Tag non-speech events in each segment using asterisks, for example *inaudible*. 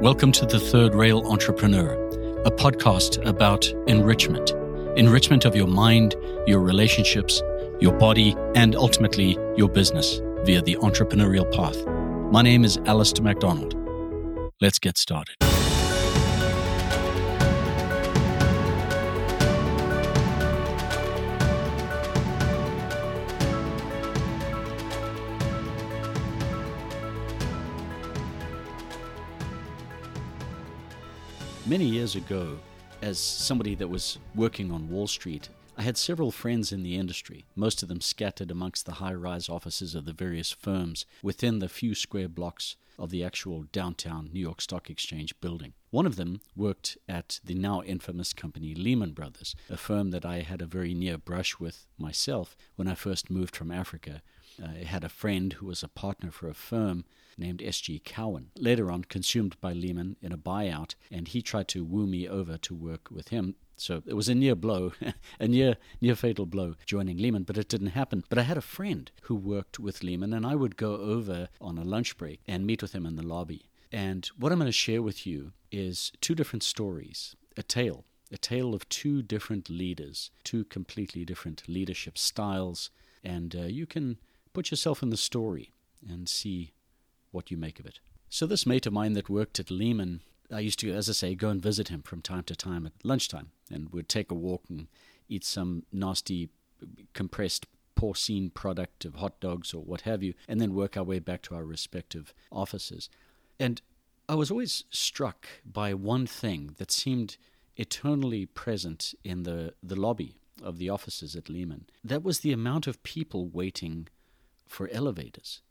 Welcome to The Third Rail Entrepreneur, a podcast about enrichment enrichment of your mind, your relationships, your body, and ultimately your business via the entrepreneurial path. My name is Alastair MacDonald. Let's get started. Many years ago, as somebody that was working on Wall Street, I had several friends in the industry, most of them scattered amongst the high rise offices of the various firms within the few square blocks of the actual downtown New York Stock Exchange building. One of them worked at the now infamous company Lehman Brothers, a firm that I had a very near brush with myself when I first moved from Africa. I had a friend who was a partner for a firm named S.G. Cowen, later on consumed by Lehman in a buyout, and he tried to woo me over to work with him. So it was a near blow, *laughs* a near near fatal blow joining Lehman, but it didn't happen. But I had a friend who worked with Lehman, and I would go over on a lunch break and meet with him in the lobby. And what I'm going to share with you is two different stories, a tale, a tale of two different leaders, two completely different leadership styles, and uh, you can put yourself in the story and see what you make of it. So, this mate of mine that worked at Lehman, I used to, as I say, go and visit him from time to time at lunchtime, and we'd take a walk and eat some nasty compressed porcine product of hot dogs or what have you, and then work our way back to our respective offices. And I was always struck by one thing that seemed eternally present in the, the lobby of the offices at Lehman. That was the amount of people waiting for elevators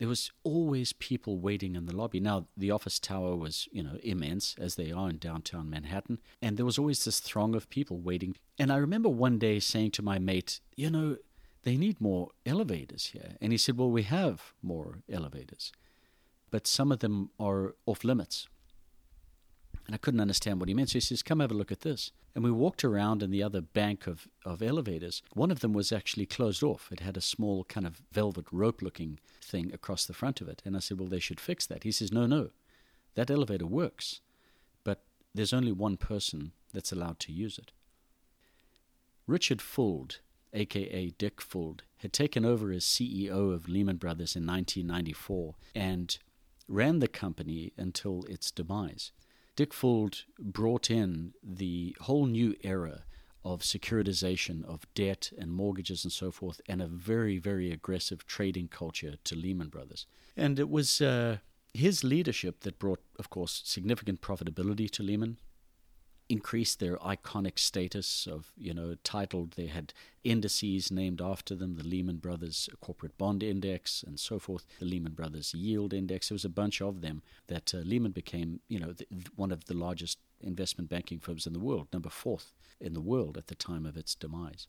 there was always people waiting in the lobby. Now, the office tower was, you know, immense, as they are in downtown Manhattan, and there was always this throng of people waiting. And I remember one day saying to my mate, you know, they need more elevators here. And he said, well, we have more elevators, but some of them are off limits. And I couldn't understand what he meant. So he says, Come have a look at this. And we walked around in the other bank of, of elevators. One of them was actually closed off. It had a small kind of velvet rope looking thing across the front of it. And I said, Well, they should fix that. He says, No, no. That elevator works, but there's only one person that's allowed to use it. Richard Fuld, aka Dick Fuld, had taken over as CEO of Lehman Brothers in 1994 and ran the company until its demise. Dick Fuld brought in the whole new era of securitization of debt and mortgages and so forth, and a very, very aggressive trading culture to Lehman Brothers. And it was uh, his leadership that brought, of course, significant profitability to Lehman increased their iconic status of, you know, titled, they had indices named after them, the Lehman Brothers Corporate Bond Index and so forth, the Lehman Brothers Yield Index. There was a bunch of them that uh, Lehman became, you know, the, one of the largest investment banking firms in the world, number fourth in the world at the time of its demise.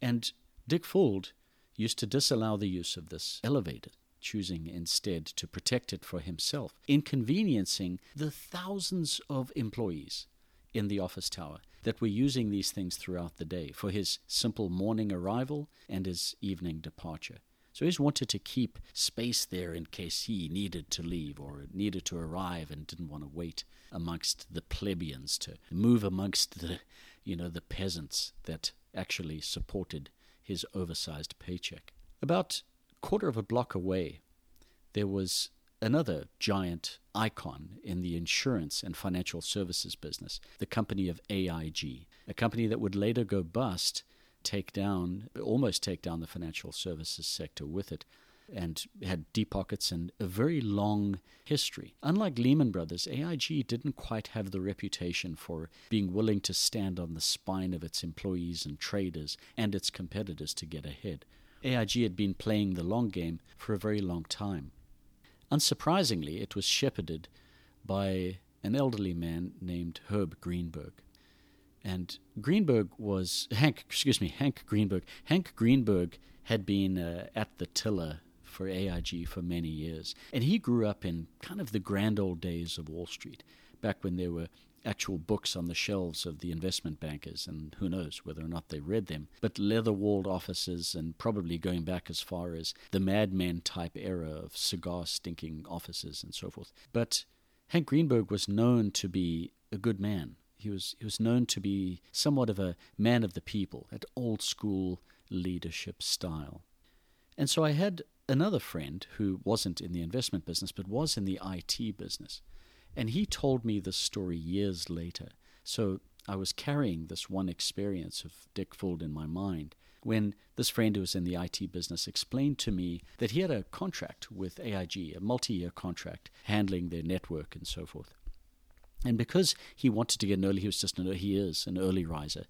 And Dick Fuld used to disallow the use of this elevator choosing instead to protect it for himself, inconveniencing the thousands of employees in the office tower that were using these things throughout the day for his simple morning arrival and his evening departure. So he wanted to keep space there in case he needed to leave or needed to arrive and didn't want to wait amongst the plebeians to move amongst the you know the peasants that actually supported his oversized paycheck. About quarter of a block away there was another giant icon in the insurance and financial services business, the company of AIG, a company that would later go bust, take down, almost take down the financial services sector with it, and had deep pockets and a very long history. Unlike Lehman Brothers, AIG didn't quite have the reputation for being willing to stand on the spine of its employees and traders and its competitors to get ahead. AIG had been playing the long game for a very long time. Unsurprisingly, it was shepherded by an elderly man named Herb Greenberg. And Greenberg was Hank, excuse me, Hank Greenberg. Hank Greenberg had been uh, at the tiller for AIG for many years. And he grew up in kind of the grand old days of Wall Street, back when there were actual books on the shelves of the investment bankers, and who knows whether or not they read them, but leather walled offices, and probably going back as far as the madman type era of cigar stinking offices and so forth. But Hank Greenberg was known to be a good man. He was, he was known to be somewhat of a man of the people, that old school leadership style. And so I had another friend who wasn't in the investment business, but was in the IT business. And he told me this story years later. So I was carrying this one experience of Dick Fuld in my mind when this friend who was in the IT business explained to me that he had a contract with AIG, a multi year contract, handling their network and so forth. And because he wanted to get an early, he was just an, he is an early riser.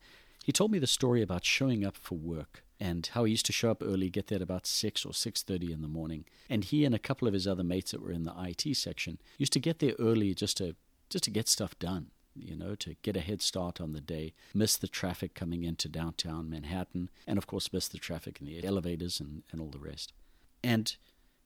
He told me the story about showing up for work and how he used to show up early, get there at about six or six thirty in the morning. And he and a couple of his other mates that were in the IT section used to get there early just to just to get stuff done you know, to get a head start on the day, miss the traffic coming into downtown Manhattan, and of course, miss the traffic in the elevators and, and all the rest. And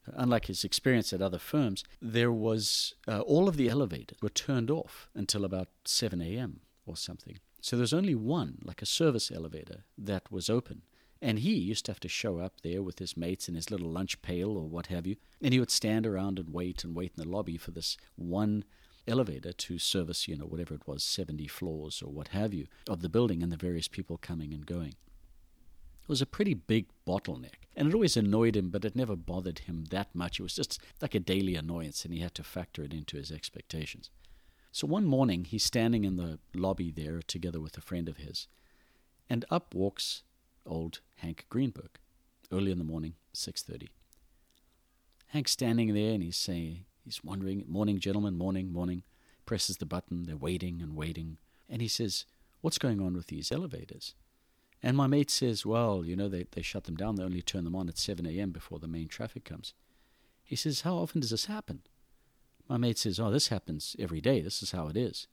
unlike his experience at other firms, there was uh, all of the elevators were turned off until about 7 a.m. or something. So there's only one, like a service elevator, that was open. And he used to have to show up there with his mates in his little lunch pail or what have you. And he would stand around and wait and wait in the lobby for this one elevator to service, you know, whatever it was, 70 floors or what have you of the building and the various people coming and going. It was a pretty big bottleneck. And it always annoyed him, but it never bothered him that much. It was just like a daily annoyance, and he had to factor it into his expectations. So one morning, he's standing in the lobby there together with a friend of his, and up walks old Hank Greenberg, early in the morning, 6.30. Hank's standing there, and he's saying, He's wondering, morning, gentlemen, morning, morning. Presses the button, they're waiting and waiting. And he says, What's going on with these elevators? And my mate says, Well, you know, they, they shut them down. They only turn them on at 7 a.m. before the main traffic comes. He says, How often does this happen? My mate says, Oh, this happens every day. This is how it is.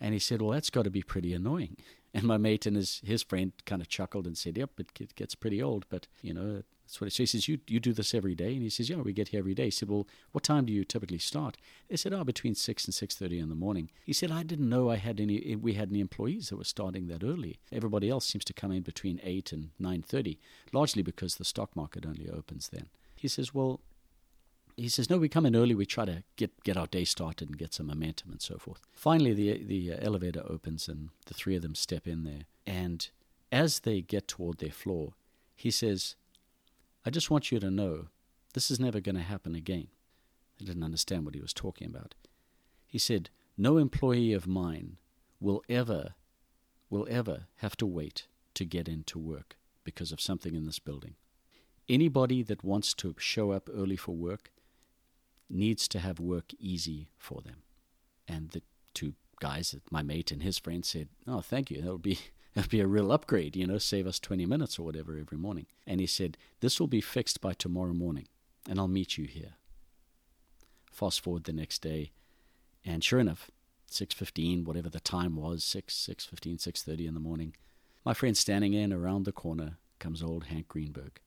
And he said, Well, that's got to be pretty annoying. *laughs* And my mate and his, his friend kind of chuckled and said, Yep, it gets pretty old, but, you know, that's what he, so he says, you, you do this every day? And he says, yeah, we get here every day. He said, well, what time do you typically start? They said, oh, between 6 and 6.30 in the morning. He said, I didn't know I had any, we had any employees that were starting that early. Everybody else seems to come in between 8 and 9.30, largely because the stock market only opens then. He says, well, he says, no, we come in early. We try to get, get our day started and get some momentum and so forth. Finally, the, the uh, elevator opens and the three of them step in there. And as they get toward their floor, he says, I just want you to know this is never going to happen again. I didn't understand what he was talking about. He said, No employee of mine will ever, will ever have to wait to get into work because of something in this building. Anybody that wants to show up early for work needs to have work easy for them. And the two guys, my mate and his friend, said, Oh, thank you. That would be *laughs* That'd be a real upgrade, you know, save us 20 minutes or whatever every morning. And he said, This will be fixed by tomorrow morning, and I'll meet you here. Fast forward the next day, and sure enough, 6.15, whatever the time was, 6, 6.15, 6.30 in the morning, my friend standing in around the corner comes old Hank Greenberg.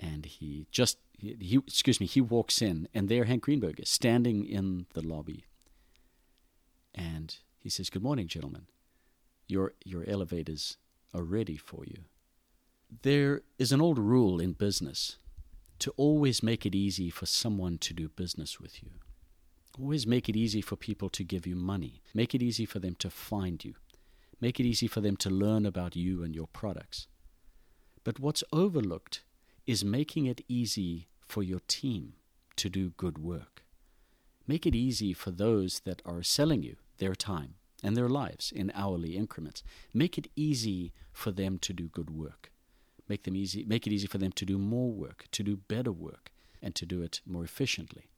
And he just, he, he excuse me, he walks in, and there Hank Greenberg is standing in the lobby. And he says, Good morning, gentlemen your, your elevators are ready for you. There is an old rule in business to always make it easy for someone to do business with you. Always make it easy for people to give you money. Make it easy for them to find you. Make it easy for them to learn about you and your products. But what's overlooked is making it easy for your team to do good work. Make it easy for those that are selling you their time, and their lives in hourly increments. Make it easy for them to do good work. Make them easy make it easy for them to do more work, to do better work, and to do it more efficiently.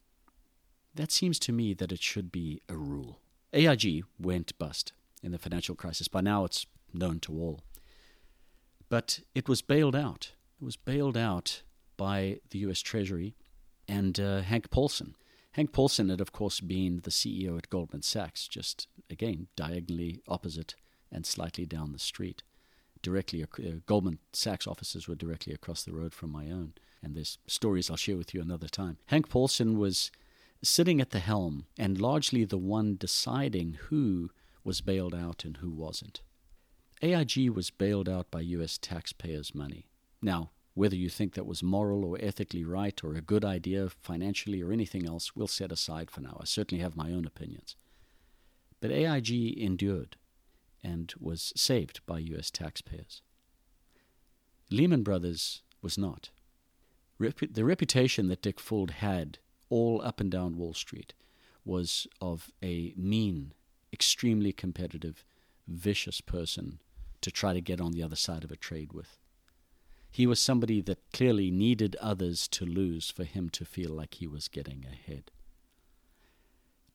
That seems to me that it should be a rule. AIG went bust in the financial crisis. By now it's known to all. But it was bailed out. Was bailed out by the US Treasury and uh, Hank Paulson, Hank Paulson had, of course, been the CEO at Goldman Sachs, just again diagonally opposite and slightly down the street. Directly, uh, Goldman Sachs offices were directly across the road from my own, and there's stories I'll share with you another time. Hank Paulson was sitting at the helm and largely the one deciding who was bailed out and who wasn't. AIG was bailed out by U.S. taxpayers' money. Now, Whether you think that was moral or ethically right or a good idea financially or anything else, we'll set aside for now. I certainly have my own opinions. But AIG endured and was saved by U.S. taxpayers. Lehman Brothers was not. The reputation that Dick Fuld had all up and down Wall Street was of a mean, extremely competitive, vicious person to try to get on the other side of a trade with. He was somebody that clearly needed others to lose for him to feel like he was getting ahead.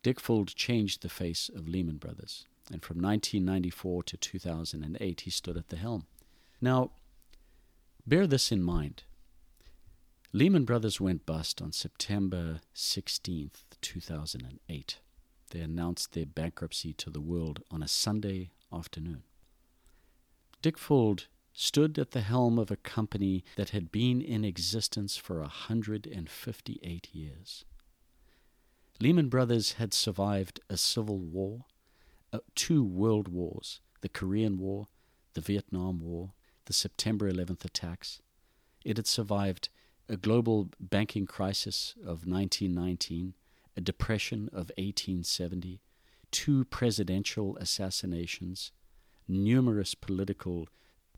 Dick Fuld changed the face of Lehman Brothers, and from 1994 to 2008 he stood at the helm. Now, bear this in mind. Lehman Brothers went bust on September 16th, 2008. They announced their bankruptcy to the world on a Sunday afternoon. Dick Fuld stood at the helm of a company that had been in existence for a 158 years. Lehman Brothers had survived a civil war, uh, two world wars the Korean War, the Vietnam War, the September 11th attacks. It had survived a global banking crisis of 1919, a depression of 1870, two presidential assassinations, numerous political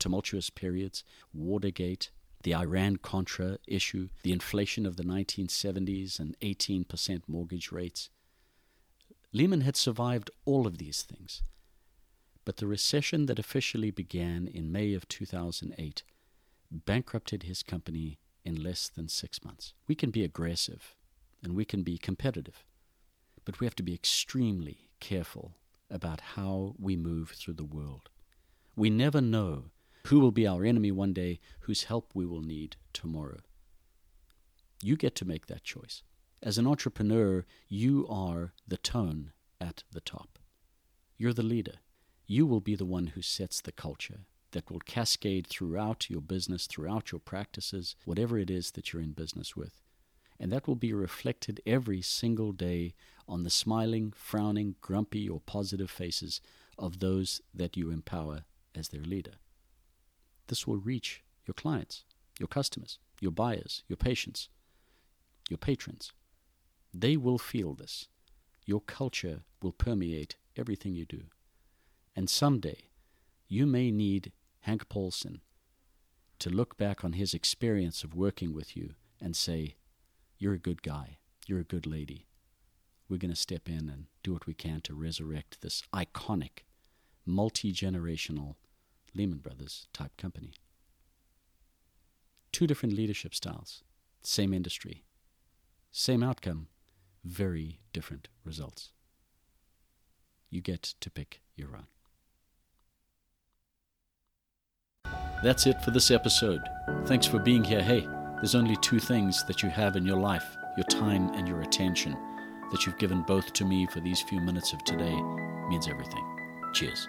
tumultuous periods, Watergate, the Iran Contra issue, the inflation of the 1970s and 18% mortgage rates. Lehman had survived all of these things. But the recession that officially began in May of 2008 bankrupted his company in less than six months. We can be aggressive and we can be competitive, but we have to be extremely careful about how we move through the world. We never know who will be our enemy one day, whose help we will need tomorrow. You get to make that choice. As an entrepreneur, you are the tone at the top. You're the leader. You will be the one who sets the culture that will cascade throughout your business, throughout your practices, whatever it is that you're in business with. And that will be reflected every single day on the smiling, frowning, grumpy, or positive faces of those that you empower as their leader. This will reach your clients, your customers, your buyers, your patients, your patrons. They will feel this. Your culture will permeate everything you do. And someday, you may need Hank Paulson to look back on his experience of working with you and say, You're a good guy. You're a good lady. We're going to step in and do what we can to resurrect this iconic, multi generational Lehman Brothers type company. Two different leadership styles, same industry, same outcome, very different results. You get to pick your own. That's it for this episode. Thanks for being here. Hey, there's only two things that you have in your life your time and your attention. That you've given both to me for these few minutes of today means everything. Cheers.